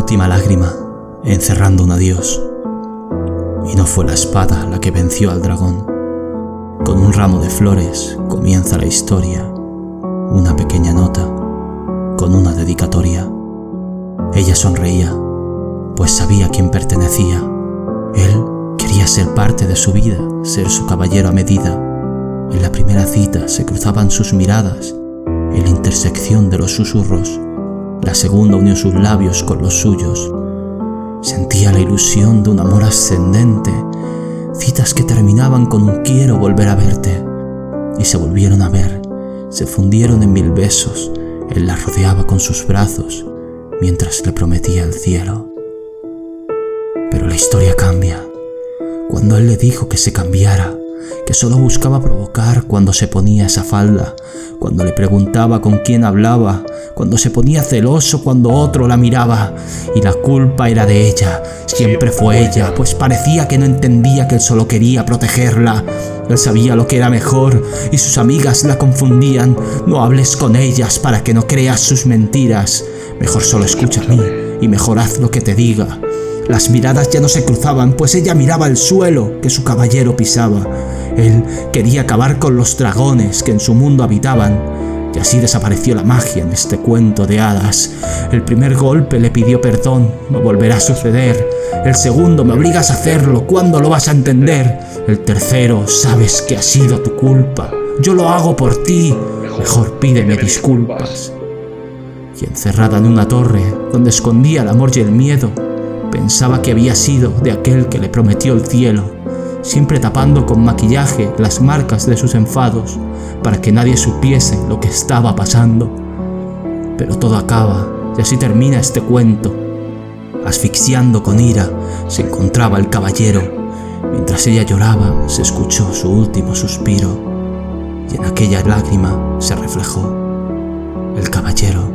Última lágrima, encerrando un adiós. Y no fue la espada la que venció al dragón. Con un ramo de flores comienza la historia, una pequeña nota, con una dedicatoria. Ella sonreía, pues sabía a quién pertenecía. Él quería ser parte de su vida, ser su caballero a medida. En la primera cita se cruzaban sus miradas, en la intersección de los susurros. La segunda unió sus labios con los suyos. Sentía la ilusión de un amor ascendente, citas que terminaban con un quiero volver a verte. Y se volvieron a ver, se fundieron en mil besos, él la rodeaba con sus brazos mientras le prometía el cielo. Pero la historia cambia. Cuando él le dijo que se cambiara, que solo buscaba provocar cuando se ponía esa falda, cuando le preguntaba con quién hablaba, cuando se ponía celoso cuando otro la miraba. Y la culpa era de ella, siempre fue ella, pues parecía que no entendía que él solo quería protegerla. Él sabía lo que era mejor y sus amigas la confundían. No hables con ellas para que no creas sus mentiras. Mejor solo escucha a mí y mejor haz lo que te diga. Las miradas ya no se cruzaban, pues ella miraba el suelo que su caballero pisaba. Él quería acabar con los dragones que en su mundo habitaban, y así desapareció la magia en este cuento de hadas. El primer golpe le pidió perdón, no volverá a suceder. El segundo, me obligas a hacerlo, ¿cuándo lo vas a entender? El tercero, sabes que ha sido tu culpa. Yo lo hago por ti, mejor pídeme disculpas. Y encerrada en una torre donde escondía el amor y el miedo, Pensaba que había sido de aquel que le prometió el cielo, siempre tapando con maquillaje las marcas de sus enfados para que nadie supiese lo que estaba pasando. Pero todo acaba y así termina este cuento. Asfixiando con ira se encontraba el caballero. Mientras ella lloraba se escuchó su último suspiro y en aquella lágrima se reflejó. El caballero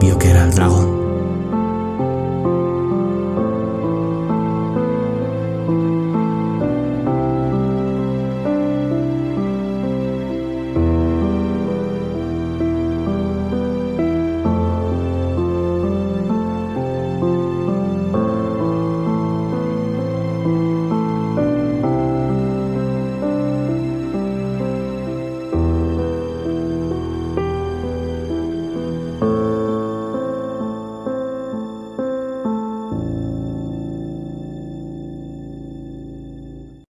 vio que era el dragón.